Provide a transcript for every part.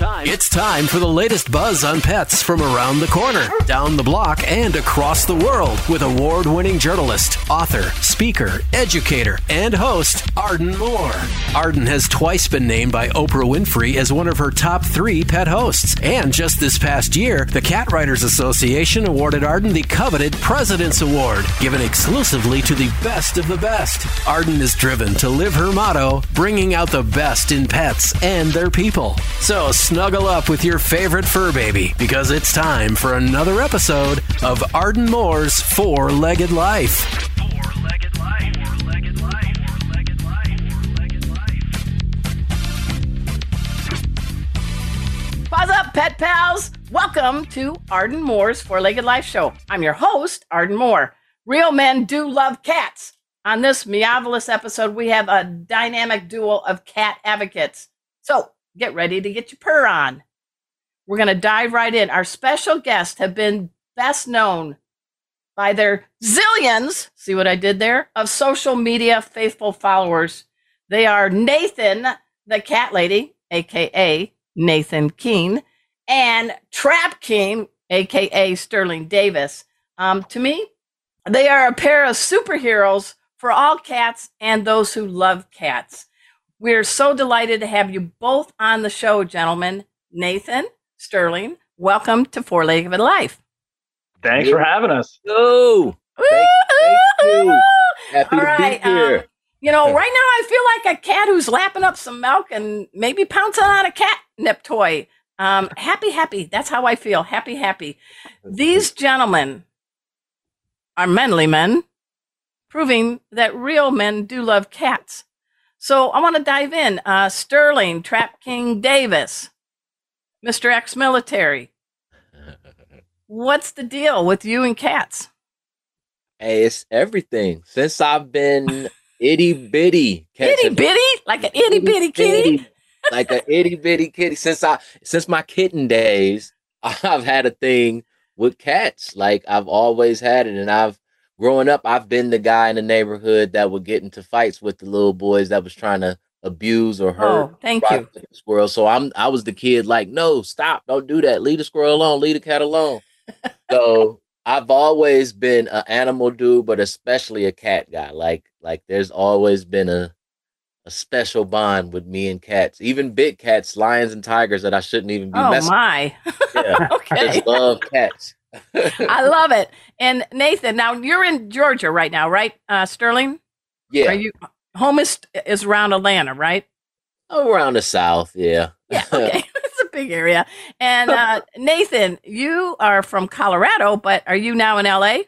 Time. It's time for the latest buzz on pets from around the corner, down the block, and across the world with award winning journalist, author, speaker, educator, and host Arden Moore. Arden has twice been named by Oprah Winfrey as one of her top three pet hosts. And just this past year, the Cat Writers Association awarded Arden the coveted President's Award, given exclusively to the best of the best. Arden is driven to live her motto, bringing out the best in pets and their people. So snuggle up with your favorite fur baby because it's time for another episode of Arden Moore's Four Legged Life. Paws up, pet pals. Welcome to Arden Moore's Four Legged Life Show. I'm your host, Arden Moore. Real men do love cats. On this Meowvelous episode, we have a dynamic duo of cat advocates. So get ready to get your purr on. We're going to dive right in. Our special guests have been best known by their zillions, see what I did there, of social media faithful followers. They are Nathan, the cat lady, aka Nathan Kehn, and Trap King, aka Sterling Davis. Um, to me, they are a pair of superheroes for all cats and those who love cats. We're so delighted to have you both on the show, gentlemen. Nathan, Sterling, welcome to Four Legged Life. Thanks for having us. Oh, thank, thank you. Happy All to right, be here. um, you know, right now I feel like a cat who's lapping up some milk and maybe pouncing on a catnip toy. Um, happy, happy. That's how I feel. Happy, happy. These gentlemen are manly men, proving that real men do love cats. So I want to dive in. Uh, Sterling, Trap King Davis, Mr. Ex military. What's the deal with you and cats? Hey, it's everything. Since I've been itty bitty, Itty bitty? Like an itty bitty kitty? like an itty bitty kitty. Since I since my kitten days, I've had a thing with cats. Like I've always had it, and I've growing up, I've been the guy in the neighborhood that would get into fights with the little boys that was trying to abuse or hurt Oh, thank you. the squirrel. So I'm I was the kid like, no, stop, don't do that. Leave the squirrel alone, leave the cat alone. so I've always been an animal dude, but especially a cat guy. Like like there's always been a a special bond with me and cats, even big cats, lions and tigers that I shouldn't even be Oh messing. my. with. Yeah, I okay. just love cats. I love it. And Nathan, now you're in Georgia right now, right? Uh, Sterling? yeah, Are you home is is around Atlanta, right? around the south. Yeah, Yeah, okay. it's a big area. And uh, Nathan, you are from Colorado, but are you now in LA?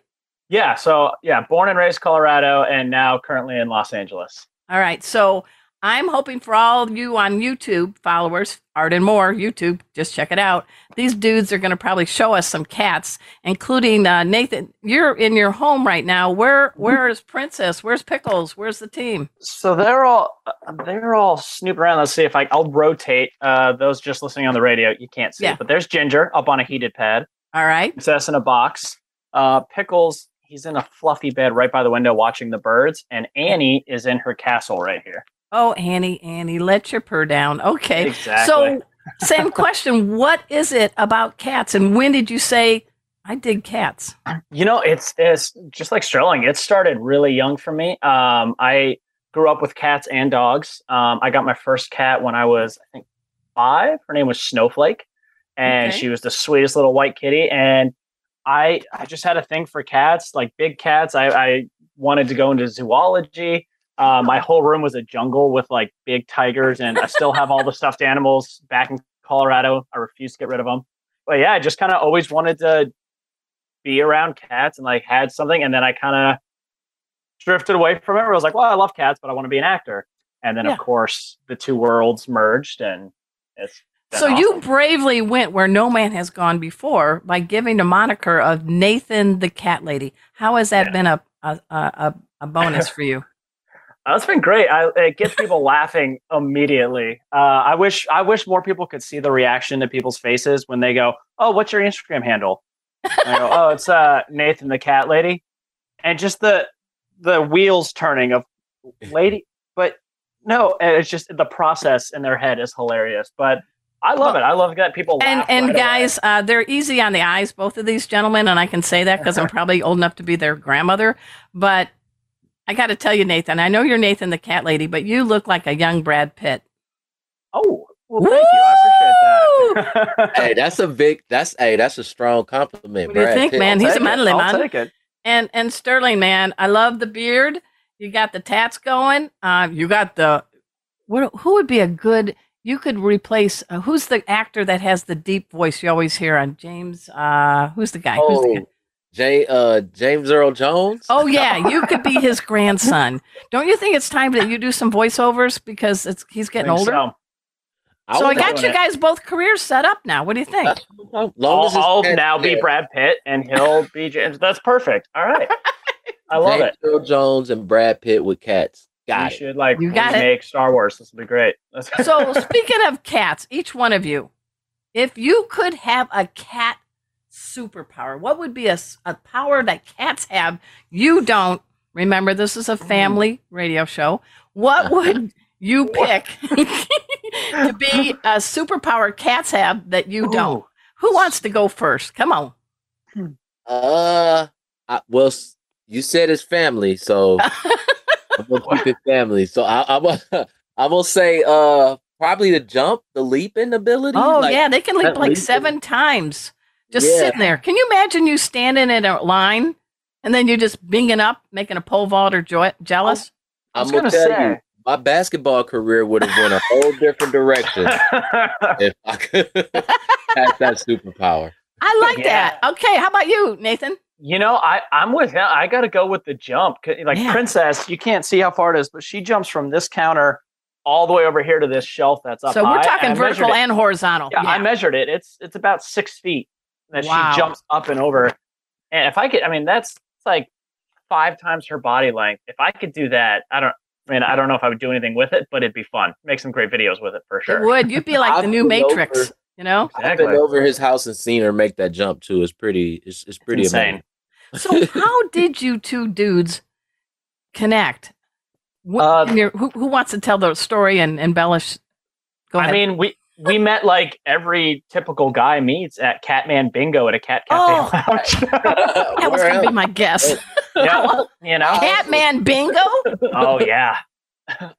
Yeah, so yeah, born and raised Colorado, and now currently in Los Angeles. All right. So I'm hoping for all of you on YouTube followers, Arden Moore, YouTube, just check it out. These dudes are going to probably show us some cats, including uh, Nathan. You're in your home right now. Where Where is Princess? Where's Pickles? Where's the team? So they're all they're all snooping around. Let's see if I I'll rotate uh, those just listening on the radio. You can't see, Yeah. it, but there's Ginger up on a heated pad. All right. Princess in a box. Uh, Pickles, he's in a fluffy bed right by the window watching the birds, and Annie is in her castle right here. Oh, Annie, Annie, let your purr down. Okay. Exactly. So, same question. What is it about cats? And when did you say, I dig cats? You know, it's it's just like Sterling. It started really young for me. Um, I grew up with cats and dogs. Um, I got my first cat when I was, I think, five. Her name was Snowflake, and Okay. she was the sweetest little white kitty. And I I just had a thing for cats, like big cats. I, I wanted to go into zoology. Uh, my whole room was a jungle with like big tigers, and I still have all the stuffed animals back in Colorado. I refuse to get rid of them. But yeah, I just kind of always wanted to be around cats and like had something, and then I kind of drifted away from it. I was like, well, I love cats, but I want to be an actor. And then, Yeah. of course, the two worlds merged, and it's So you bravely went where no man has gone before by giving the moniker of Nathan the Cat Lady. How has that Yeah. been a a, a a bonus for you? That's been great. I, it gets people laughing immediately. Uh, I wish I wish more people could see the reaction to people's faces when they go, "Oh, what's your Instagram handle?" I go, "Oh, it's uh, Nathan the Cat Lady," and just the the wheels turning of lady. But no, it's just the process in their head is hilarious. But I love it. I love that people And and right guys, uh, they're easy on the eyes, both of these gentlemen, and I can say that because I'm probably old enough to be their grandmother. But I got to tell you, Nathan, I know you're Nathan the Cat Lady, but you look like a young Brad Pitt. Oh, well, thank you. I appreciate that. hey, that's a big. That's hey, that's a strong compliment. What do you Brad think, Pitt. man? He's a Take it. manly I'll man. take it. And and Sterling, man, I love the beard. You got the tats going. Uh, you got the what? Who would be a good? You could replace. Uh, who's the actor that has the deep voice you always hear on James? Uh, who's the guy? Who's the Oh, guy? Jay, uh, James Earl Jones. Oh yeah, you could be his grandson. Don't you think it's time that you do some voiceovers because it's he's getting Think older? so. So I got you it. gues both careers set up now. What do you think? Long I'll, I'll Brad now be Brad Pitt and he'll be James. That's perfect. All right. I love James it. Earl Jones and Brad Pitt with cats. We Got it. should like You got it. remake Star Wars. This will be great. So speaking of cats, each one of you, if you could have a cat superpower, what would be a, a power that cats have you don't? Remember, this is a family radio show. What would you pick to be a superpower cats have that you don't? Ooh. Who wants to go first? Come on. Uh, I, well, you said it's family, so I'm gonna keep it family. So I, I'm gonna, I'm gonna say, uh, probably the jump, the leaping ability. Oh like- yeah, they can leap like leaping- seven times. Just Yeah. sitting there. Can you imagine you standing in a line and then you just binging up, making a pole vault or jo- jealous? I I'm was gonna, gonna tell say. you, my basketball career would have went a whole different direction if I could have that superpower. I like Yeah. that. Okay, how about you, Nathan? you know, I I'm with him. I got to go with the jump. Like Yeah. Princess, you can't see how far it is, but she jumps from this counter all the way over here to this shelf that's up. so high, we're talking and I vertical and horizontal. Yeah, I measured it. It's it's about six feet that Wow. she jumps up and over. And if I could, I mean, that's like five times her body length. If I could do that, I don't. I mean, I don't know if I would do anything with it, but it'd be fun. Make some great videos with it for It sure. would. You'd be like the new Matrix, over- you know? I've been over his house and seen her make that jump too. It's pretty. It's it's pretty insane. amazing. So how did you two dudes connect? Wh- Uh, who, who wants to tell the story and embellish? Go ahead. I mean, we we met like every typical guy meets at Catman Bingo at a cat cafe Oh. lounge. that was going to be my guess. yeah, you know. Catman Bingo? Oh yeah,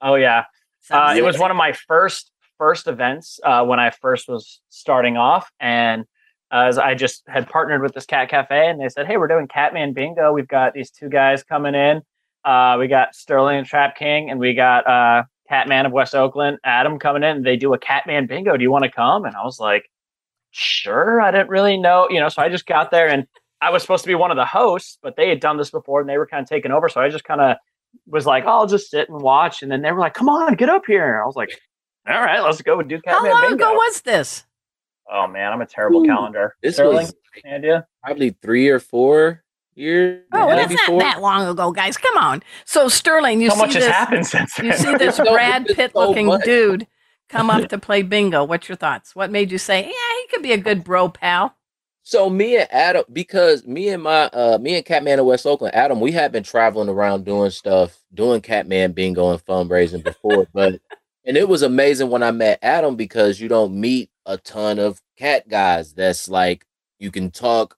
oh yeah. Uh, it was one of my first first events uh, when I first was starting off, and as I just had partnered with this cat cafe, and they said, "Hey, we're doing Catman Bingo. We've got these two guys coming in. Uh, we got Sterling and Trap King, and we got uh, Catman of West Oakland, Adam coming in. And they do a Catman Bingo. Do you want to come?" And I was like, "Sure." I didn't really know, you know, so I just got there, and I was supposed to be one of the hosts, but they had done this before, and they were kind of taking over, so I just kind of was like, oh, I'll just sit and watch. And then they were like, come on, get up here. And I was like, all right, let's go and do How Catman long Bingo. ago was this? oh man, I'm a terrible Ooh, calendar. This Sterling, was any idea? probably three or four years. Oh, well, that's maybe not that long ago, guys. Come on. So Sterling, you so see much this? has happened since then. You see this Brad Pitt so looking much. dude come up to play bingo. What's your thoughts? What made you say, yeah, he could be a good bro pal? So me and Adam, because me and my uh me and Catman of West Oakland, Adam, we had been traveling around doing stuff, doing Catman bingo and fundraising before, but and it was amazing when I met Adam because you don't meet a ton of cat guys that's like you can talk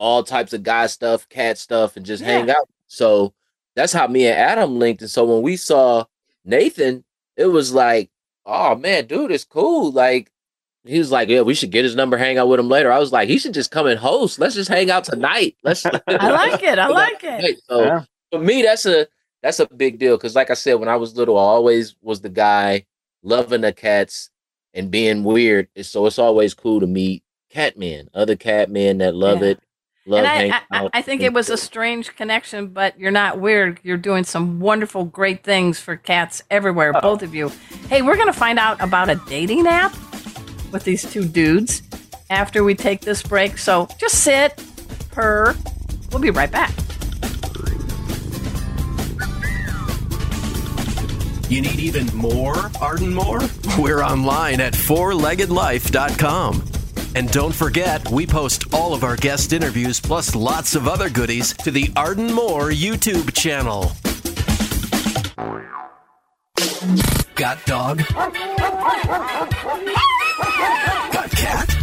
all types of guy stuff, cat stuff, and just hang out. So that's how me and Adam linked. And so when we saw Nathan, it was like, oh man, dude, it's cool. Like he was like, yeah, we should get his number, hang out with him later. I was like, he should just come and host. Let's just hang out tonight. Let's. I like it. I like it. So Yeah. for me, that's a that's a big deal because, like I said, when I was little, I always was the guy loving the cats and being weird. So it's always cool to meet cat men, other cat men that love Yeah. it. Love and I, I. I think it was a strange connection, but you're not weird. You're doing some wonderful, great things for cats everywhere, Oh. both of you. Hey, we're going to find out about a dating app with these two dudes after we take this break. So just sit, purr. We'll be right back. You need even more Arden Moore? We're online at fourleggedlife.com. And don't forget, we post all of our guest interviews plus lots of other goodies to the Arden Moore YouTube channel. Got dog? Got cat?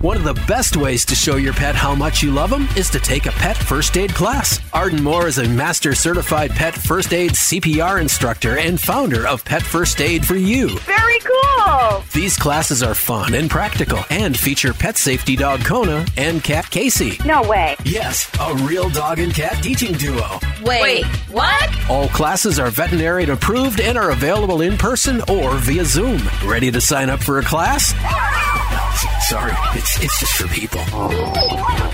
One of the best ways to show your pet how much you love them is to take a pet first aid class. Arden Moore is a master certified pet first aid CPR instructor and founder of Pet First Aid for You. Very cool. These classes are fun and practical and feature pet safety dog Kona and cat Casey. No way. Yes, a real dog and cat teaching duo. Wait, Wait what? All classes are veterinarian approved and are available in person or via Zoom. Ready to sign up for a class? Sorry, it's, it's just for people.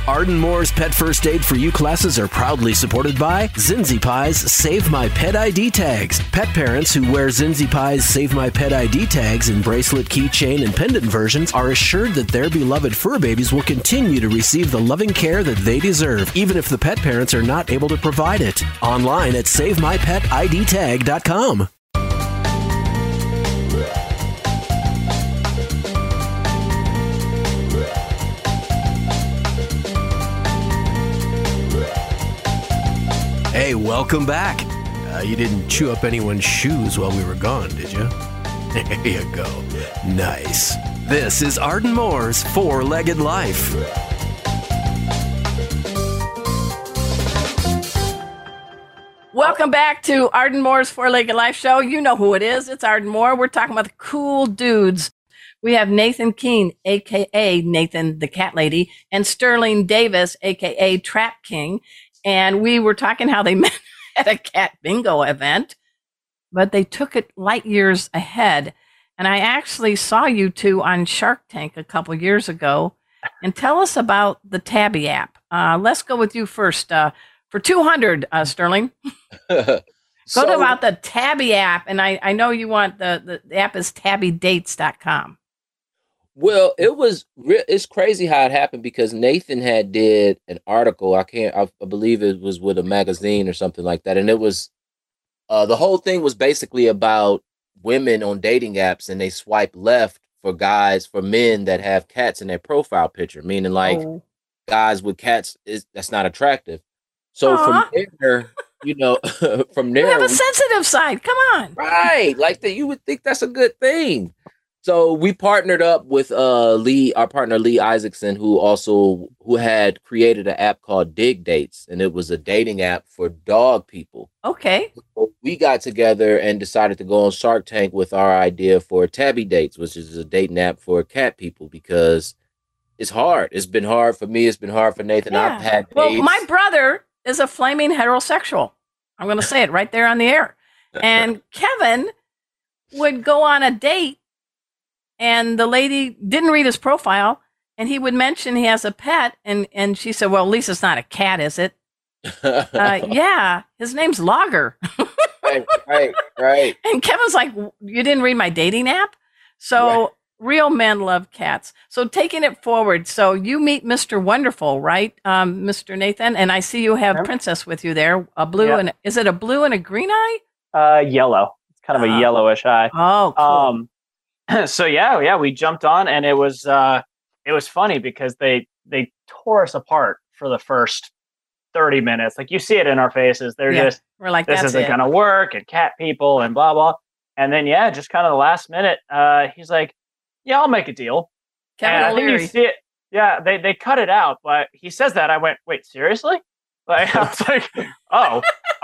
Arden Moore's Pet First Aid for You classes are proudly supported by Zinzi Pie's Save My Pet ID tags. Pet parents who wear Zinzi Pie's Save My Pet ID tags in bracelet, keychain, and pendant versions are assured that their beloved fur babies will continue to receive the loving care that they deserve, even if the pet parents are not able to provide it. Online at SaveMyPetIDTag.com. Hey, welcome back. Uh, you didn't chew up anyone's shoes while we were gone, did you? There you go. Nice. This is Arden Moore's Four Legged Life. Welcome back to Arden Moore's Four Legged Life Show. You know who it is. It's Arden Moore. We're talking about the cool dudes. We have Nathan Kehn, aka Nathan the Cat Lady, and Sterling Davis, aka Trap King. And we were talking how they met at a cat bingo event, but they took it light years ahead. And I actually saw you two on Shark Tank a couple years ago. And tell us about the Tabby app. Uh, let's go with you first. Uh, for 200, uh, Sterling. Go So- to about the Tabby app, and I, I know you want the, the, the app is tabbydates.com. Well, it was re- it's crazy how it happened because Nathan had did an article. I can't I, I believe it was with a magazine or something like that, and it was uh the whole thing was basically about women on dating apps and they swipe left for guys for men that have cats in their profile picture, meaning like Oh. guys with cats is that's not attractive. So Aw. from there, you know, from you there have a sensitive side. Come on. Right. Like that you would think that's a good thing. So we partnered up with uh Lee, our partner Lee Isaacson, who also who had created an app called Dig Dates, and it was a dating app for dog people. Okay. So we got together and decided to go on Shark Tank with our idea for Tabby Dates, which is a dating app for cat people because it's hard. It's been hard for me. It's been hard for Nathan. I've Yeah. had Well, dates. my brother is a flaming heterosexual. I'm going to say it right there on the air. And Kevin would go on a date, and the lady didn't read his profile, and he would mention he has a pet, and and she said, "Well, at least it's not a cat, is it?" Uh, yeah, his name's Logger. right, right, right. And Kevin's like, You didn't read my dating app? So Right. real men love cats. So taking it forward, so you meet Mr. Wonderful, right? Um, Mr. Nathan, and I see you have Yep. Princess with you there. A blue Yep. and is it a blue and a green eye? Uh, yellow. It's kind of Oh. a yellowish eye. Oh, cool. Um, so yeah, yeah, we jumped on, and it was uh, it was funny because they they tore us apart for the first thirty minutes. Like you see it in our faces. They're Yeah, just We're like, this isn't it. gonna work, and cat people, and blah blah. And then yeah, just kind of the last minute, uh, he's like, "Yeah, I'll make a deal." Kevin and I think you see it. Yeah, they they cut it out, but he says that. I went, "Wait, seriously?" Like I was like, "Oh,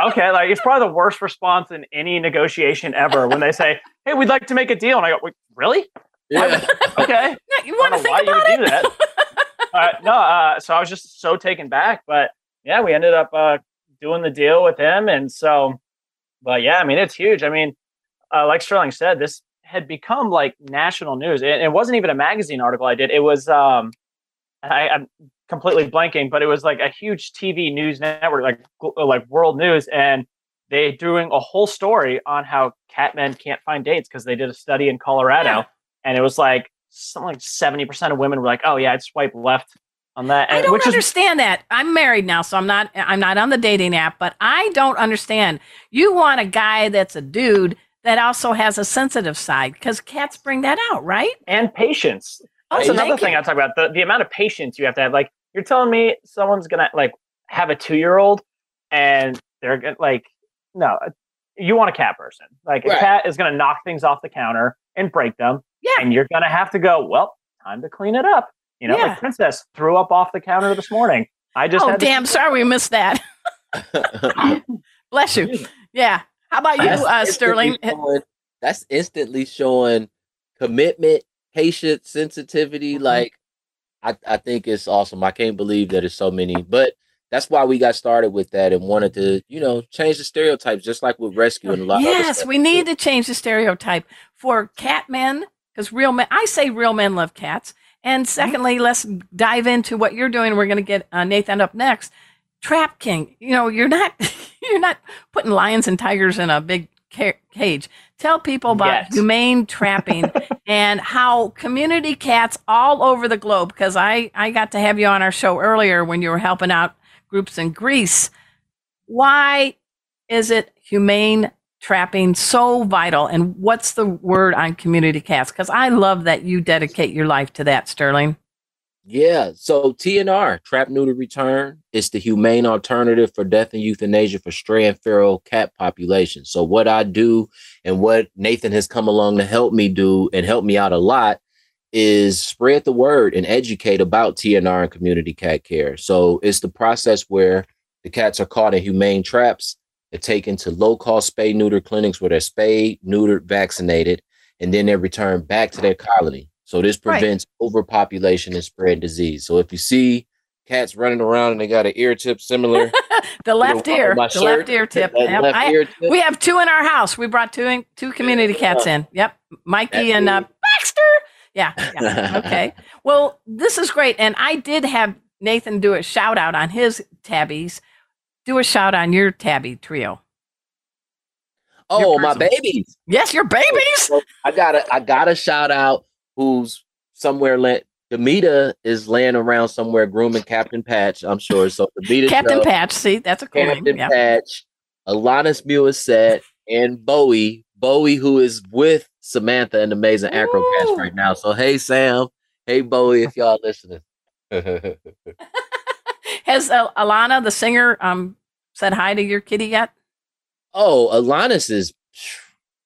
okay." Like it's probably the worst response in any negotiation ever when they say, "Hey, we'd like to make a deal," and I go, "Wait, really?" Yeah. Okay. Yeah, you want to don't think why you about would it? do that. uh, no, uh, so I was just so taken back, but yeah, we ended up uh, doing the deal with him, and so, but yeah, I mean, it's huge. I mean, uh, like Sterling said, this had become like national news. It, it wasn't even a magazine article I did. It was, um, I, I'm completely blanking, but it was like a huge TV news network, like uh, like World News, and they doing a whole story on how cat men can't find dates because they did a study in Colorado, yeah. and it was like something like seventy percent of women were like, "Oh yeah, I'd swipe left on that." And, I don't understand is, that. I'm married now, so I'm not I'm not on the dating app, but I don't understand. You want a guy that's a dude that also has a sensitive side because cats bring that out, right? And patience. Oh, That's another thing I talk about the, the amount of patience you have to have. Like you're telling me someone's gonna like have a two year old and they're gonna like no, you want a cat person. Like right. a cat is gonna knock things off the counter and break them. Yeah, and you're gonna have to go. Well, time to clean it up. You know, yeah. like Princess threw up off the counter this morning. I just oh damn, sorry we missed that. Bless you. Yeah. How about you, uh, Sterling? Showing, that's instantly showing commitment patience, sensitivity. Mm-hmm. Like, I, I think it's awesome. I can't believe that it's so many, but that's why we got started with that and wanted to, you know, change the stereotypes, just like with rescue and a lot. Yes, we need to change the stereotype for cat men because real men. I say real men love cats. And mm-hmm. secondly, let's dive into what you're doing. We're going to get uh, Nathan up next. Trap King. You know, you're not you're not putting lions and tigers in a big cage. Tell people about yes. humane trapping and how community cats all over the globe, because I, I got to have you on our show earlier when you were helping out groups in Greece. Why is it humane trapping so vital? And what's the word on community cats? Because I love that you dedicate your life to that, Sterling. Yeah. So TNR, Trap Neuter Return, is the humane alternative for death and euthanasia for stray and feral cat populations. So what I do and what Nathan has come along to help me do and help me out a lot is spread the word and educate about TNR and community cat care. So it's the process where the cats are caught in humane traps. They're taken to low cost spay neuter clinics where they're spayed, neutered, vaccinated, and then they're returned back to their colony. So this prevents right. overpopulation and spread disease. So if you see cats running around and they got an ear tip similar, the left ear, the shirt, left ear tip. Left I, ear tip. We have two in our house. We brought two two community cats in. Yep, Mikey and uh, Baxter. Yeah, yeah. Okay. well, this is great, and I did have Nathan do a shout out on his tabbies. Do a shout on your tabby trio. Oh, my babies! Yes, your babies. I got a I got a shout out who's somewhere let Demita is laying around somewhere grooming Captain Patch, I'm sure. So Demita Captain Joe, Patch, see, that's a cool Captain name. Patch, Alanis and Bowie. Bowie, who is with Samantha and Amazing Acrocats right now. So hey Sam, hey Bowie, if y'all listening. Has uh, Alana, the singer, um, said hi to your kitty yet? Oh, Alanis is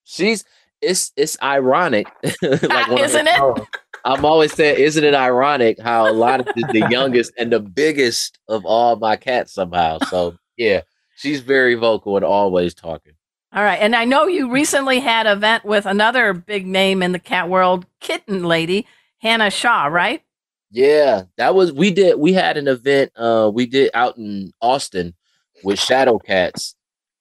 she's it's it's ironic. like isn't it? I'm always saying, isn't it ironic how a lot of the, the youngest and the biggest of all my cats somehow? So yeah, she's very vocal and always talking. All right, and I know you recently had an event with another big name in the cat world, kitten lady Hannah Shaw, right? Yeah, that was we did. We had an event. Uh, we did out in Austin with Shadow Cats,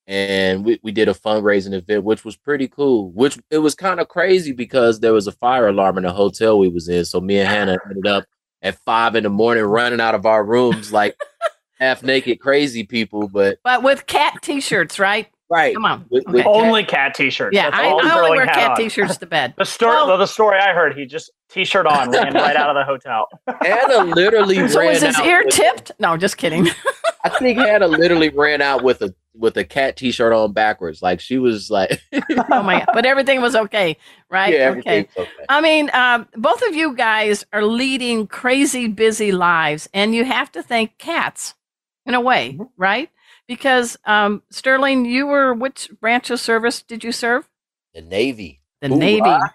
and we, we did a fundraising event which was pretty cool which it was kind of crazy because there was a fire alarm in the hotel we was in so me and hannah ended up at five in the morning running out of our rooms like half naked crazy people but but with cat t-shirts right Right. Come on. With, okay. with only cat t-shirts. Yeah, I, I only wear cat on. t-shirts to bed. The story, well, the story I heard, he just t-shirt on ran right out of the hotel. Hannah literally so ran. Was his ear tipped? No, just kidding. I think Hannah literally ran out with a with a cat t-shirt on backwards. Like she was like Oh my god. But everything was okay, right? Yeah, okay. okay. I mean, um, both of you guys are leading crazy busy lives and you have to thank cats in a way, mm-hmm. right? Because um, Sterling, you were which branch of service did you serve? The Navy. The Ooh, Navy. Ah.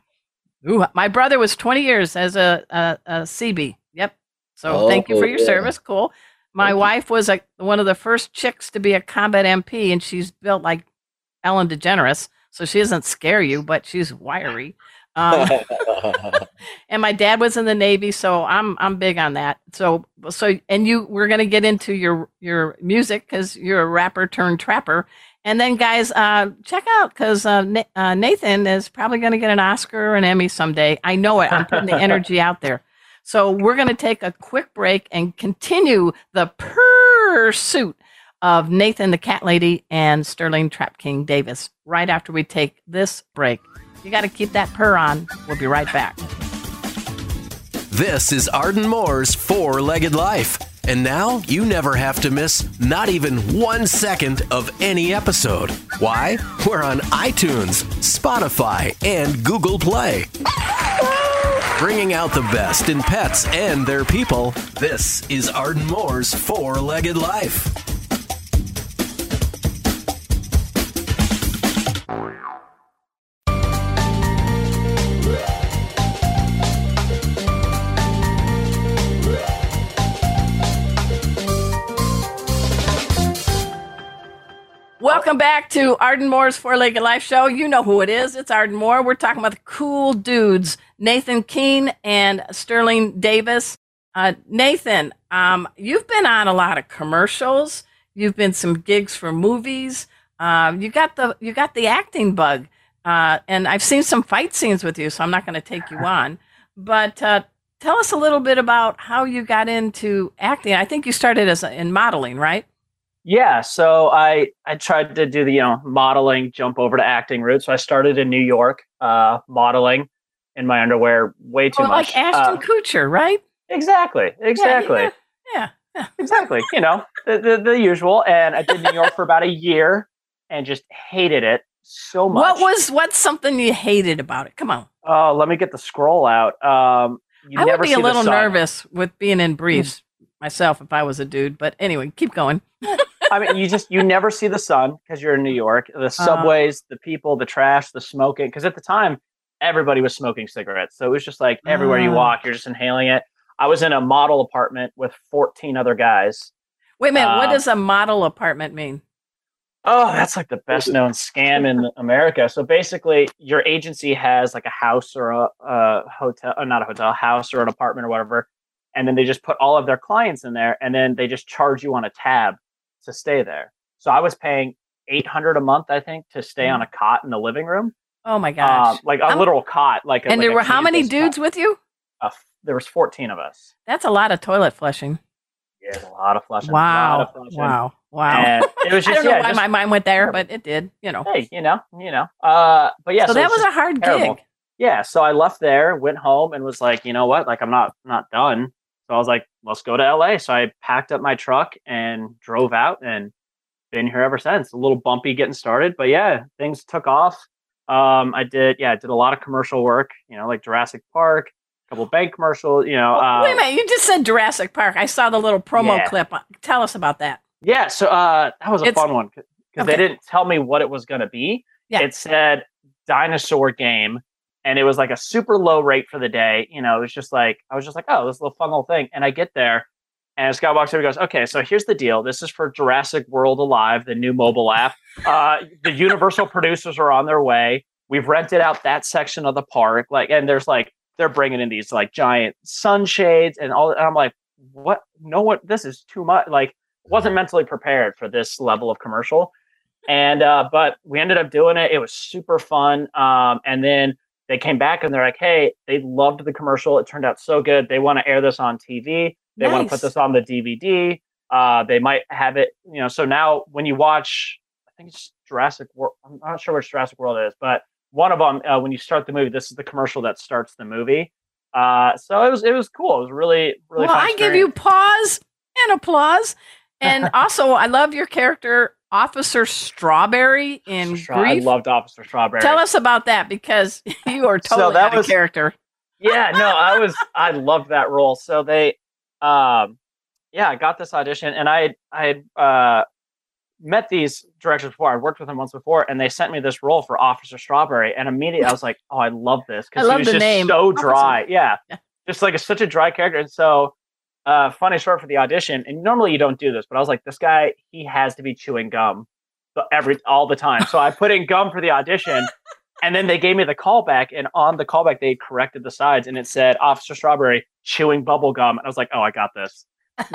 Ooh, my brother was 20 years as a, a, a CB. Yep. So oh, thank you for your yeah. service. Cool. My wife was a, one of the first chicks to be a combat MP, and she's built like Ellen DeGeneres, so she doesn't scare you, but she's wiry. Um, and my dad was in the Navy, so I'm I'm big on that. So so and you we're gonna get into your your music because you're a rapper turned trapper. And then guys, uh, check out because uh, uh, Nathan is probably gonna get an Oscar or an Emmy someday. I know it. I'm putting the energy out there. So we're going to take a quick break and continue the pursuit of Nathan the Cat Lady and Sterling Trap King Davis right after we take this break. You got to keep that purr on. We'll be right back. This is Arden Moore's Four Legged Life. And now you never have to miss not even one second of any episode. Why? We're on iTunes, Spotify, and Google Play. Bringing out the best in pets and their people, this is Arden Moore's Four Legged Life. Welcome back to Arden Moore's Four Legged Life Show. You know who it is. It's Arden Moore. We're talking about the cool dudes, Nathan Kehn and Sterling Davis. Uh, Nathan, um, you've been on a lot of commercials. You've been some gigs for movies. Uh, you got the you got the acting bug, uh, and I've seen some fight scenes with you. So I'm not going to take you on, but uh, tell us a little bit about how you got into acting. I think you started as a, in modeling, right? Yeah, so I I tried to do the you know modeling jump over to acting route. So I started in New York, uh, modeling in my underwear way too oh, much. Like Ashton uh, Kutcher, right? Exactly, exactly, Yeah, yeah, yeah. exactly. You know the, the the usual. And I did New York for about a year and just hated it so much. What was what's something you hated about it? Come on. Oh, let me get the scroll out. Um, you I would be a little nervous with being in briefs myself if I was a dude. But anyway, keep going. I mean, you just you never see the sun because you're in New York. Uh. The subways, the people, the trash, the smoking. Because at the time, everybody was smoking cigarettes, so it was just like everywhere you Ah. walk, you're just inhaling it. I was in a model apartment with 14 other guys. Wait a minute. what Uh, does a model apartment mean? Oh, that's like the best known scam in America. So basically, your agency has like a house or a, a hotel, or not a hotel, house or an apartment or whatever, and then they just put all of their clients in there, and then they just charge you on a tab to stay there. So I was paying 800 a month, I think, to stay on a cot in the living room, Oh my um, gosh. like a I'm- literal cot. Like, a, and like there were how many dudes cot. with you? Uh, there was 14 of us. That's a lot of toilet flushing. Yeah, a lot of flushing. a lot Wow. of flushing. Wow. Wow. And it was I just don't know yeah, why just- my mind went there, but it did, you know. hey, you know, you know. Uh, but yeah, so, that it's was a hard terrible. gig. yeah so i left there went home and was like you know what like i'm not not done so i was like let's go to la so i packed up my truck and drove out and been here ever since a little bumpy getting started but yeah things took off um i did yeah I did a lot of commercial work you know like jurassic park a couple bank commercials you know uh, Wait a minute. You just said Jurassic Park. I saw the little promo Yeah. clip. Tell us about that. Yeah, so uh, that was a It's- fun one because Okay. they didn't tell me what it was going to be. Yeah. It said dinosaur game, and it was like a super low rate for the day. You know, it was just like I was just like, oh, this little fun thing. And I get there, and guy walks over goes, okay, so here's the deal. This is for Jurassic World Alive, the new mobile app. Uh, the Universal producers are on their way. We've rented out that section of the park, like, and there's like they're bringing in these like giant sunshades and all. And I'm like, what? No one. This is too much. Like wasn't mentally prepared for this level of commercial and uh but we ended up doing it it was super fun um and then they came back and they're like hey they loved the commercial. It turned out so good. They want to air this on tv they want to put this on the dvd uh they might have it you know so now when you watch i think it's jurassic world i'm not sure which jurassic world is, but one of them uh, when you start the movie this is the commercial that starts the movie. Uh so it was it was cool. It was really really well, I give you paws and applause. And also, I love your character, Officer Strawberry in Stra- I Grief. loved Officer Strawberry. Tell us about that because you are So totally that out of character. yeah, no, I was I loved that role. So they um yeah, I got this audition and I I had uh met these directors before. I'd worked with them once before and they sent me this role for Officer Strawberry and immediately I was like, "Oh, I love this I love he was the just name, so dry." Yeah. Yeah. Just like a, such a dry character and so uh funny story for the audition and normally you don't do this, but I was like, "This guy, he has to be chewing gum." Every all the time. So I put in gum for the audition and then they gave me the callback, and on the callback, they corrected the sides, and it said Officer Strawberry chewing bubble gum. And I was like, oh, I got this.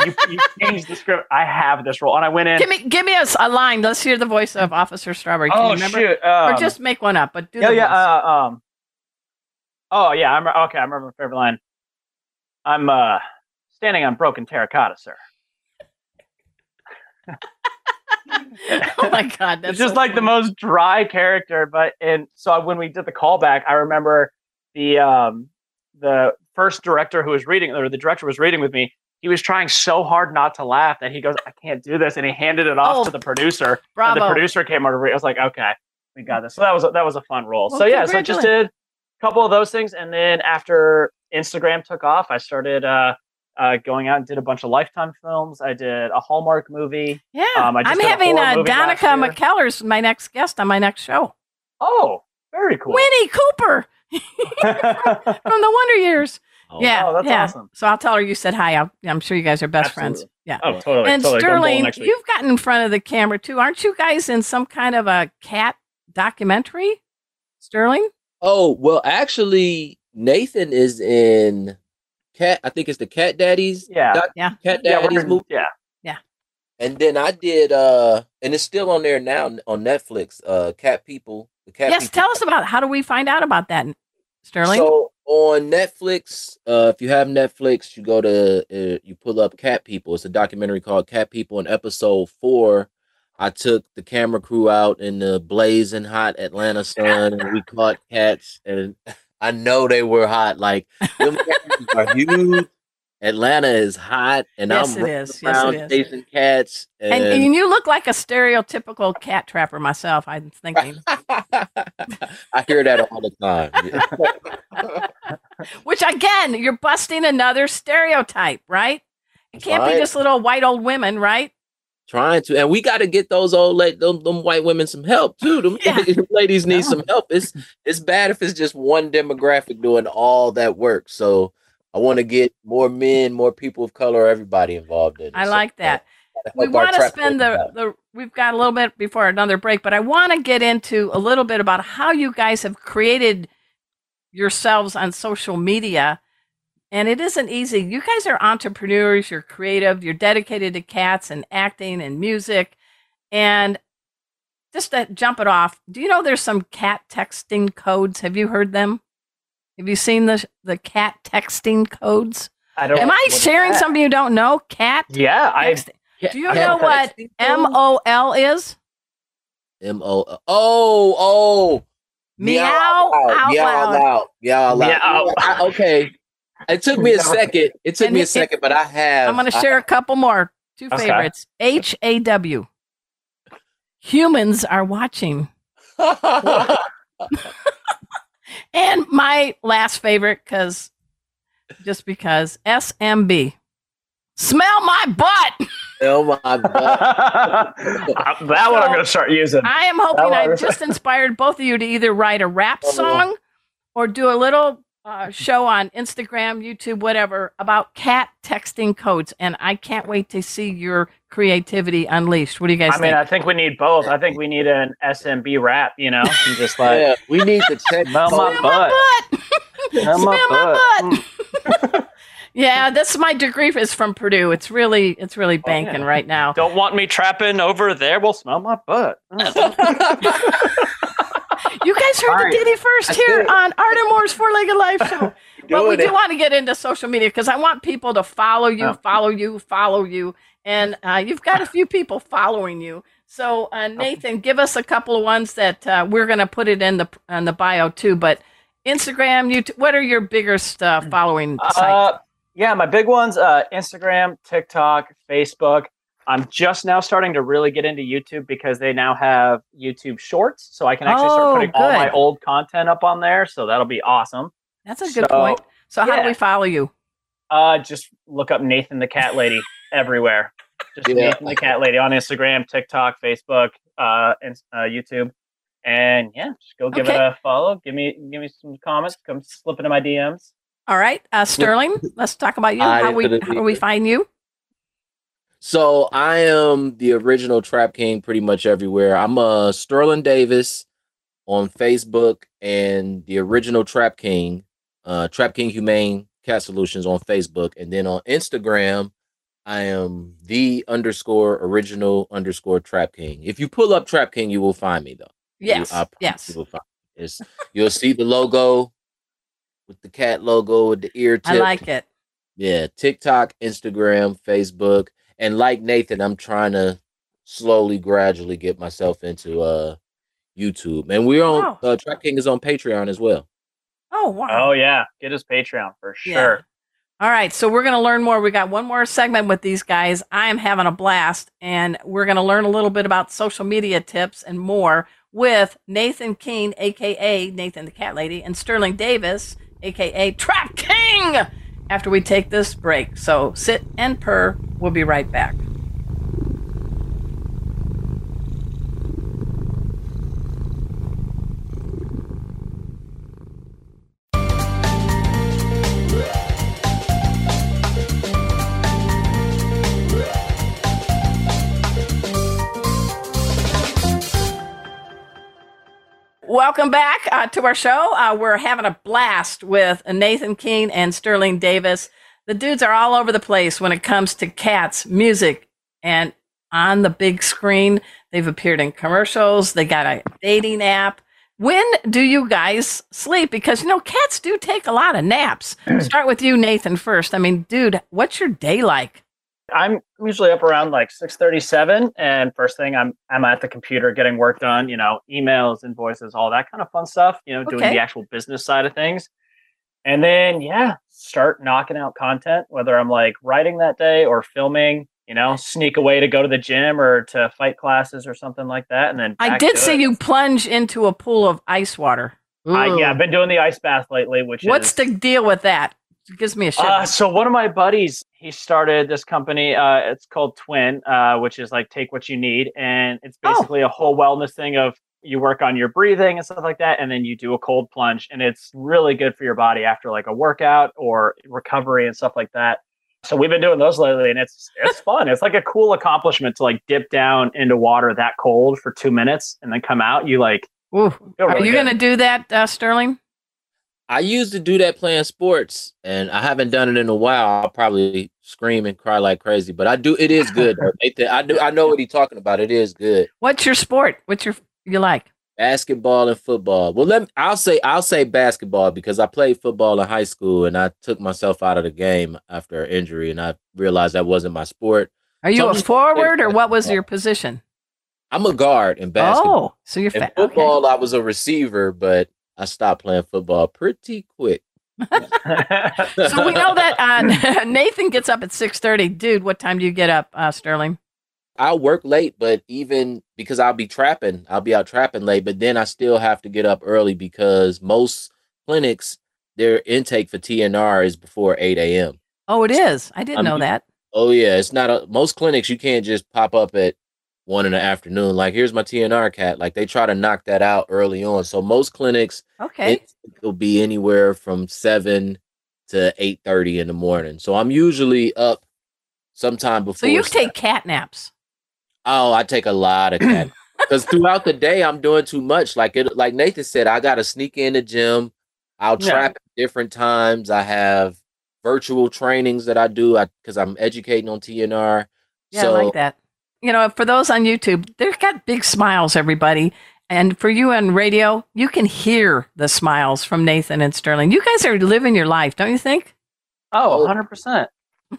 You, you changed the script. I have this role. And I went in. Give me, give me a line. Let's hear the voice of Officer Strawberry. Can you oh, remember? shoot. Or Um, just make one up, but do yeah, the yeah. Uh, um, oh, yeah. I'm okay. I remember my favorite line. I'm uh standing on broken terracotta, sir. oh my god, that's it's just so like the most dry character. But and so when we did the callback, I remember the um the first director who was reading or the director was reading with me. He was trying so hard not to laugh that he goes, "I can't do this," and he handed it off Oh, to the producer. And Bravo. the producer came over. To read. I was like, "Okay, we got this." So that was a, that was a fun role. Well, so yeah, so I just did a couple of those things, and then after Instagram took off, I started uh, uh, going out and did a bunch of Lifetime films. I did a Hallmark movie. Yeah, Um, I just I'm did a having horror uh, movie Danica. McKellar's my next guest on my next show. Oh, very cool. Winnie Cooper from the Wonder Years. Oh, yeah, Oh, that's yeah. awesome. So I'll tell her you said hi. I'll, I'm sure you guys are best friends. Yeah. oh, totally. and totally. Sterling, you've gotten in front of the camera too. Aren't you guys in some kind of a cat documentary? Sterling? Oh, well, actually, Nathan is in Cat. I think it's the Cat Daddies. Yeah. doc- Yeah. Cat Daddies we're, movie. yeah. And then I did, uh, and it's still on there now on Netflix. Uh, Cat People. The Cat yes. People. Tell us about how do we find out about that, Sterling? So on Netflix, uh, if you have Netflix, you go to uh, you pull up Cat People. It's a documentary called Cat People. In episode four, I took the camera crew out in the blazing hot Atlanta sun, and we caught cats. And I know they were hot. Like are huge. Atlanta is hot, and Yes, I'm it is. Yes, around it is. chasing cats. and, And, and you look like a stereotypical cat trapper myself, I'm thinking. I hear that all the time. Which again, you're busting another stereotype, right? It can't be just little white old women, right? Trying to, and we got to get those old late them, them white women some help too. Them Yeah. ladies need Yeah. some help. It's it's bad if it's just one demographic doing all that work. So I want to get more men, more people of color, everybody involved in it. I So, like that. we want to spend the, the we've got a little bit before another break but i want to get into a little bit about how you guys have created yourselves on social media and it isn't easy you guys are entrepreneurs you're creative you're dedicated to cats and acting and music and just to jump it off do you know there's some cat texting codes have you heard them have you seen the the cat texting codes I don't. am i sharing something you don't know cat Yeah, I. do you Cat know what texting M code? O L is? M O oh oh Meow out out meow loud. loud meow out loud. Meow. I- okay, it took me a second. It took And me a it- second, but I have. I'm going to share a couple more. Two Okay. favorites. H A W. Humans are watching. And my last favorite, because just because S M B. Smell my butt. oh my god. that one I'm going to start using. I am hoping I've just inspired both of you to either write a rap Oh. song or do a little uh, show on Instagram, YouTube, whatever, about cat texting codes. And I can't wait to see your creativity unleashed. What do you guys I mean, think? I think we need both. I think we need an SMB rap, you know, and just like yeah, we need to check. Smell my Smell butt. butt. Smell my Smell butt. yeah, that's my degree is from Purdue. It's really, it's really banking yeah. right now. don't want me trapping over there. Well, smell my butt. You guys heard All the ditty first I here did. on Arden Moore's Four Legged Life Show. But we do it. want to get into social media because I want people to follow you, Oh. follow you, follow you. And uh, you've got a few people following you. So, uh, Nathan, give us a couple of ones that uh, we're going to put it in the in the bio too. But Instagram, YouTube, what are your biggest uh, following sites? Uh, yeah, my big ones: uh, Instagram, TikTok, Facebook. I'm just now starting to really get into YouTube because they now have YouTube Shorts, so I can actually Oh, start putting all my old content up on there. So that'll be awesome. That's a good so, point. So, how do we follow you? Uh, just look up Nathan the Cat Lady everywhere. Just Yeah. Nathan the Cat Lady on Instagram, TikTok, Facebook, uh, and uh, YouTube. And yeah, just go give Okay. it a follow. Give me give me some comments. Come slip into my DMs. All right, uh, Sterling, let's talk about you. How we how do we find you? So I am the original Trap King pretty much everywhere. I'm uh Sterling Davis on Facebook and the original Trap King, uh Trap King Humane Cat Solutions on Facebook. And then on Instagram, I am the underscore original underscore Trap King. If you pull up Trap King, you will find me though. You- Yes, I yes. You will find me. You'll see the logo with the cat logo with the ear tip. I like it. Yeah, TikTok, Instagram, Facebook, and like Nathan, I'm trying to slowly, gradually get myself into uh YouTube. And we're on Wow. uh, Trap King is on Patreon as well. Oh wow. Oh yeah, get his Patreon for Yeah. sure. All right, so we're going to learn more. We got one more segment with these guys. I am having a blast, and we're going to learn a little bit about social media tips and more with Nathan King, aka Nathan the Cat Lady, and Sterling Davis, aka Trap King. After we take this break, so sit and purr. We'll be right back. Welcome back uh, to our show. Uh, we're having a blast with Nathan Kehn and Sterling Davis. The dudes are all over the place when it comes to cats, music, and on the big screen. They've appeared in commercials. They got a dating app. When do you guys sleep? Because, you know, cats do take a lot of naps. Start with you, Nathan, first. I mean, dude, what's your day like? I'm usually up around like 6:37 and first thing I'm I'm at the computer getting work done, you know, emails, invoices, all that kind of fun stuff, you know, doing Okay. the actual business side of things. And then yeah, start knocking out content whether I'm like writing that day or filming, you know, sneak away to go to the gym or to fight classes or something like that and then I did see it. you plunge into a pool of ice water. I, yeah, I've been doing the ice bath lately, which What's is the deal with that? It gives me a shit. Uh, so one of my buddies, he started this company. Uh, it's called Twin, uh, which is like take what you need, and it's Oh. basically a whole wellness thing of you work on your breathing and stuff like that, and then you do a cold plunge, and it's really good for your body after like a workout or recovery and stuff like that. So we've been doing those lately, and it's it's fun. It's like a cool accomplishment to like dip down into water that cold for two minutes and then come out. You like Ooh. feel Are you good. going to do that, uh, Sterling? I used to do that playing sports, and I haven't done it in a while. I'll probably scream and cry like crazy, but I do. It is good. I do. I know what he's talking about. It is good. What's your sport? What's your you like? Basketball and football. Well, let me, I'll say I'll say basketball because I played football in high school, and I took myself out of the game after an injury, and I realized that wasn't my sport. Are you a forward or what was your position? I'm a guard in basketball. Oh, so you're in fat. Okay. football, I was a receiver, but I stopped playing football pretty quick. So we know that uh, Nathan gets up at six thirty. Dude, what time do you get up, uh, Sterling? I'll work late, but even because I'll be trapping, I'll be out trapping late, but then I still have to get up early because most clinics, their intake for TNR is before 8 a.m. Oh, it is. I didn't I'm know that. Oh, yeah. It's not a, most clinics, you can't just pop up at one in the afternoon. Like, here's my TNR cat. Like, they try to knock that out early on. So, most clinics, Okay. it will be anywhere from 7 to 8.30 in the morning. So, I'm usually up sometime before. So you take cat naps. Oh, I take a lot of cat because throughout the day I'm doing too much. Like it, like Nathan said, I got to sneak in the gym. I'll Yeah. trap at different times. I have virtual trainings that I do because I'm educating on TNR. Yeah, so I like that. You know, for those on YouTube, they've got big smiles, everybody. And for you on radio, you can hear the smiles from Nathan and Sterling. You guys are living your life, don't you think? Oh, 100%.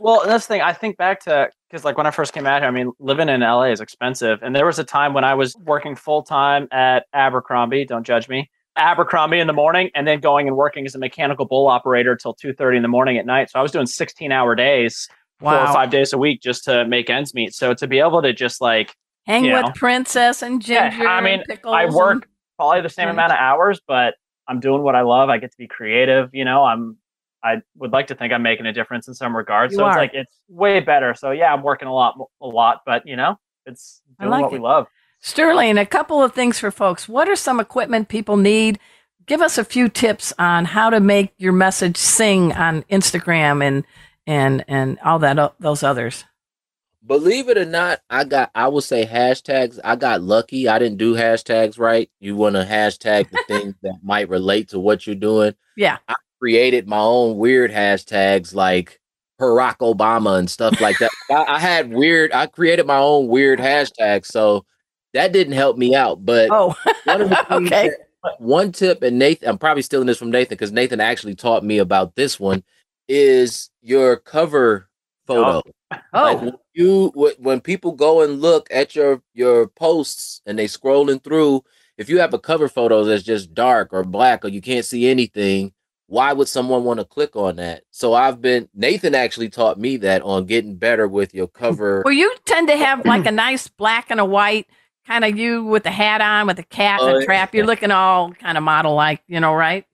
well, that's the thing. I think back to because, like, when I first came out here, I mean, living in LA is expensive. And there was a time when I was working full time at Abercrombie. Don't judge me. Abercrombie in the morning, and then going and working as a mechanical bull operator till two thirty in the morning at night. So I was doing sixteen hour days, four or five days a week, just to make ends meet. So to be able to just like, Hang with know. Princess and Ginger. Yeah, I mean, and I and- work probably the same amount of hours, but I'm doing what I love. I get to be creative. You know, I'm. I would like to think I'm making a difference in some regards. You so it's like it's way better. So yeah, I'm working a lot, a lot, but you know, it's doing like what we love. Sterling, a couple of things for folks. What are some equipment people need? Give us a few tips on how to make your message sing on Instagram and and and all that those others. believe it or not, I got I will say hashtags. I got lucky. I didn't do hashtags right. You want to hashtag the things that might relate to what you're doing. Yeah. Created my own weird hashtags like Barack Obama and stuff like that. I, I had weird. I created my own weird hashtags, so that didn't help me out. But Oh, one of the okay. that- one tip, and Nathan, I'm probably stealing this from Nathan because Nathan actually taught me about this one. is your cover photo. Oh, Like when you when people go and look at your your posts and they scrolling through, if you have a cover photo that's just dark or black or you can't see anything, why would someone want to click on that? So I've been Nathan actually taught me that on getting better with your mm. cover. well, you tend to have like a nice black and a white kind of you with the hat on, with the cat and Oh, a trap. You're looking all kind of model like, you know, right?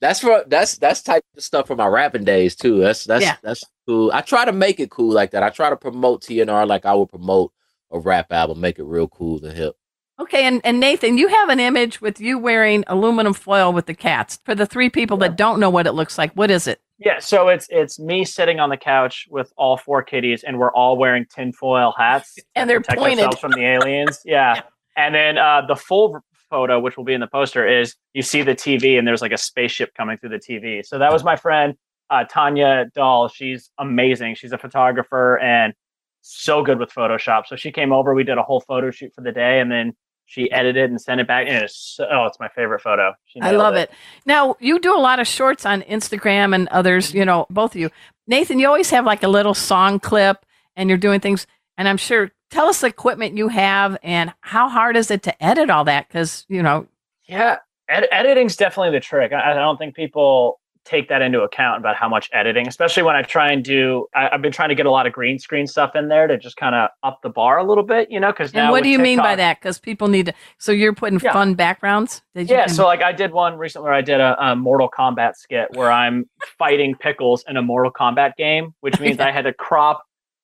That's for that's that's type of stuff for my rapping days too. That's that's Yeah. that's cool. I try to make it cool like that. I try to promote TNR like I would promote a rap album, make it real cool and hip. Okay, and, and Nathan, you have an image with you wearing aluminum foil with the cats. For the three people that don't know what it looks like, what is it? Yeah, so it's it's me sitting on the couch with all four kitties, and we're all wearing tinfoil hats And they're protect pointed. ourselves from the aliens. Yeah, and then uh, the full photo, which will be in the poster, is you see the TV, and there's like a spaceship coming through the TV. So that was my friend uh, Tanya Dahl. She's amazing. She's a photographer and so good with Photoshop. So she came over. We did a whole photo shoot for the day, and then she edited and sent it back. And it's oh, it's my favorite photo. I love it. Now, you do a lot of shorts on Instagram and others, you know, both of you. Nathan, you always have like a little song clip and you're doing things. And I'm sure, tell us the equipment you have and how hard is it to edit all that? Because, you know, Yeah, ed- editing's definitely the trick. I, I don't think people take that into account about how much editing, especially when I try and do. I, I've been trying to get a lot of green screen stuff in there to just kind of up the bar a little bit, you know. Because and what do you mean by that? Because people need to, so you're putting Yeah. fun backgrounds? Yeah, can- so like I did one recently where I did a, a Mortal Kombat skit where I'm fighting pickles in a Mortal Kombat game, which means I had to crop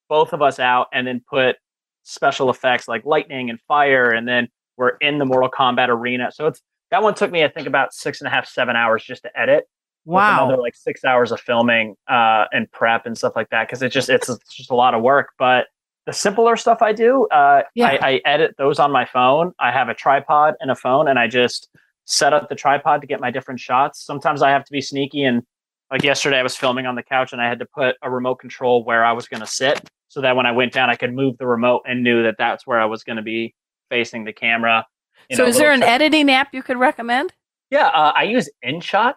both of us out and then put special effects like lightning and fire, and then we're in the Mortal Kombat arena. So it's that one took me I think about six and a half, seven hours just to edit. Wow. another like six hours of filming uh, and prep and stuff like that because it just it's, it's just a lot of work. But the simpler stuff I do, uh, Yeah. I, I edit those on my phone. I have a tripod and a phone, and I just set up the tripod to get my different shots. Sometimes I have to be sneaky and like yesterday I was filming on the couch and I had to put a remote control where I was going to sit so that when I went down I could move the remote and knew that that's where I was going to be facing the camera. So know, is there an trick- editing app you could recommend? Yeah, uh, I use InShot.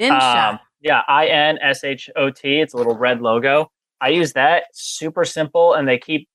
InShot. Um, yeah, I N S H O T. It's a little red logo. I use that. Super simple, and they keep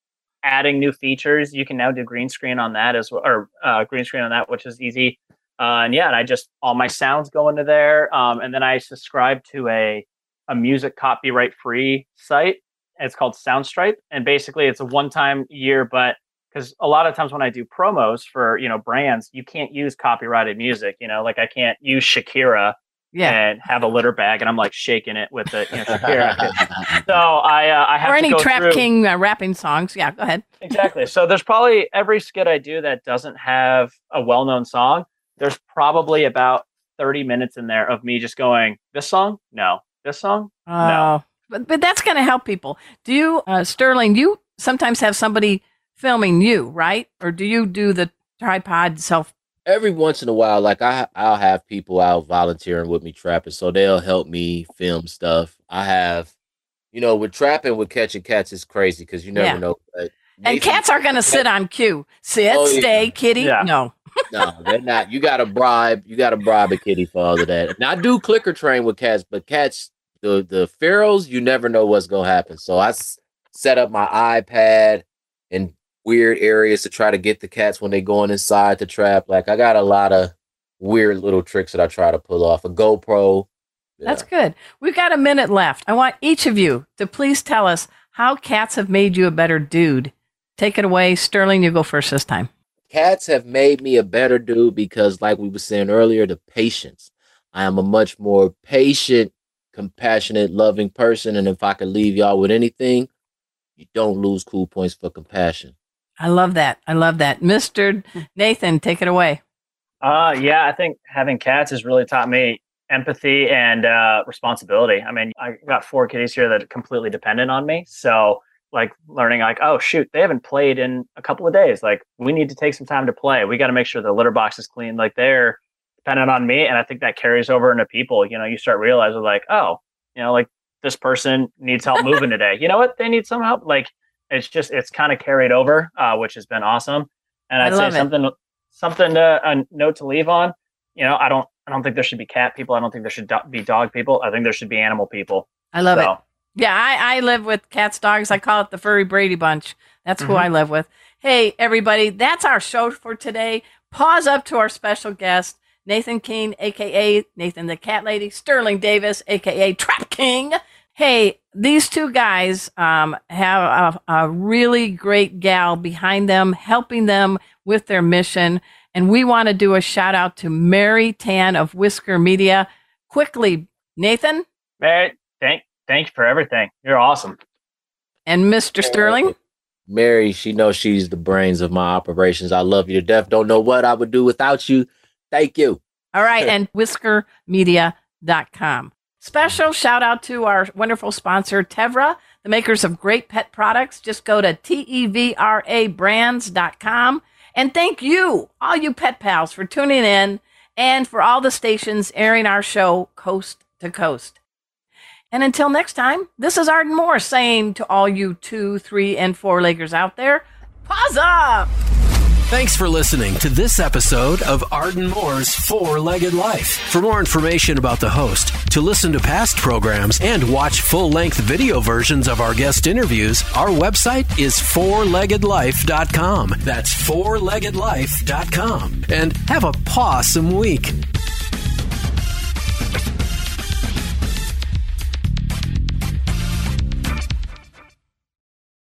adding new features. You can now do green screen on that as well, or uh, green screen on that, which is easy. Uh, and yeah, and I just all my sounds go into there, um, and then I subscribe to a a music copyright free site. It's called Soundstripe, and basically it's a one time year, but because a lot of times when I do promos for you know brands, you can't use copyrighted music. You know, like I can't use Shakira yeah. and have a litter bag, and I'm like shaking it with the you know, Shakira. so I uh, I have Or to any go Trap through- King uh, rapping songs. Yeah, go ahead. exactly. So there's probably every skit I do that doesn't have a well known song. There's probably about 30 minutes in there of me just going, this song, no, this song, Oh, but but that's going to help people. Do you, uh, Sterling? You sometimes have somebody filming you, right? Or do you do the tripod self? Every once in a while, like I I'll have people out volunteering with me trapping, so they'll help me film stuff. I have, you know, with trapping with catching cats, is crazy because you never Yeah. know. But And cats are going to sit on cue. Sit, Oh, yeah. stay, kitty. Yeah. No. no, they're not. You got to bribe. You got to bribe a kitty for all of that. Now I do clicker train with cats, but cats, the the ferals, you never know what's gonna happen. So I s- set up my iPad in weird areas to try to get the cats when they going inside the trap. Like I got a lot of weird little tricks that I try to pull off. A GoPro. Yeah. That's good. We've got a minute left. I want each of you to please tell us how cats have made you a better dude. Take it away. Sterling, you go first this time. cats have made me a better dude because like we were saying earlier the patience i am a much more patient compassionate loving person and if i could leave y'all with anything you don't lose cool points for compassion I love that. I love that. Mr. Nathan, take it away. Uh, yeah, I think having cats has really taught me empathy and uh, responsibility. I mean, I got four kitties here that are completely dependent on me. So, like, learning, like, oh, shoot, they haven't played in a couple of days. Like, we need to take some time to play. We got to make sure the litter box is clean. Like, they're dependent on me. And I think that carries over into people. You know, you start realizing, like, oh, you know, like this person needs help moving today. You know what? They need some help. Like, it's just, it's kind of carried over, uh, which has been awesome. And I I'd say it. something something to a note to leave on. You know, I don't I don't think there should be cat people. I don't think there should do- be dog people. I think there should be animal people. I love So, it. Yeah, I, I live with cats, dogs. I call it the furry Brady bunch. That's who Mhm. I live with. Hey, everybody, that's our show for today. Paws up to our special guest, Nathan Kehn, aka Nathan the Cat Lady, Sterling Davis, aka Trap King. Hey, these two guys um, have a, a really great gal behind them, helping them with their mission. And we want to do a shout out to Mary Tan of Whisker Media. Quickly, Nathan Mary, thank thank you for everything. You're awesome. and Mr. Sterling. Mary, she knows she's the brains of my operations. I love you to death. Don't know what I would do without you. Thank you. All right, and whiskermedia.com. Special shout out to our wonderful sponsor, Tevra, the makers of great pet products. Just go to E tevra brands.com. And thank you, all you pet pals, for tuning in and for all the stations airing our show coast to coast. And until next time, this is Arden Moore saying to all you two, three, and four leggers out there, paws up! Thanks for listening to this episode of Arden Moore's Four Legged Life. For more information about the host, to listen to past programs, and watch full length video versions of our guest interviews, our website is fourleggedlife.com. That's fourleggedlife.com. And have a pawsome week.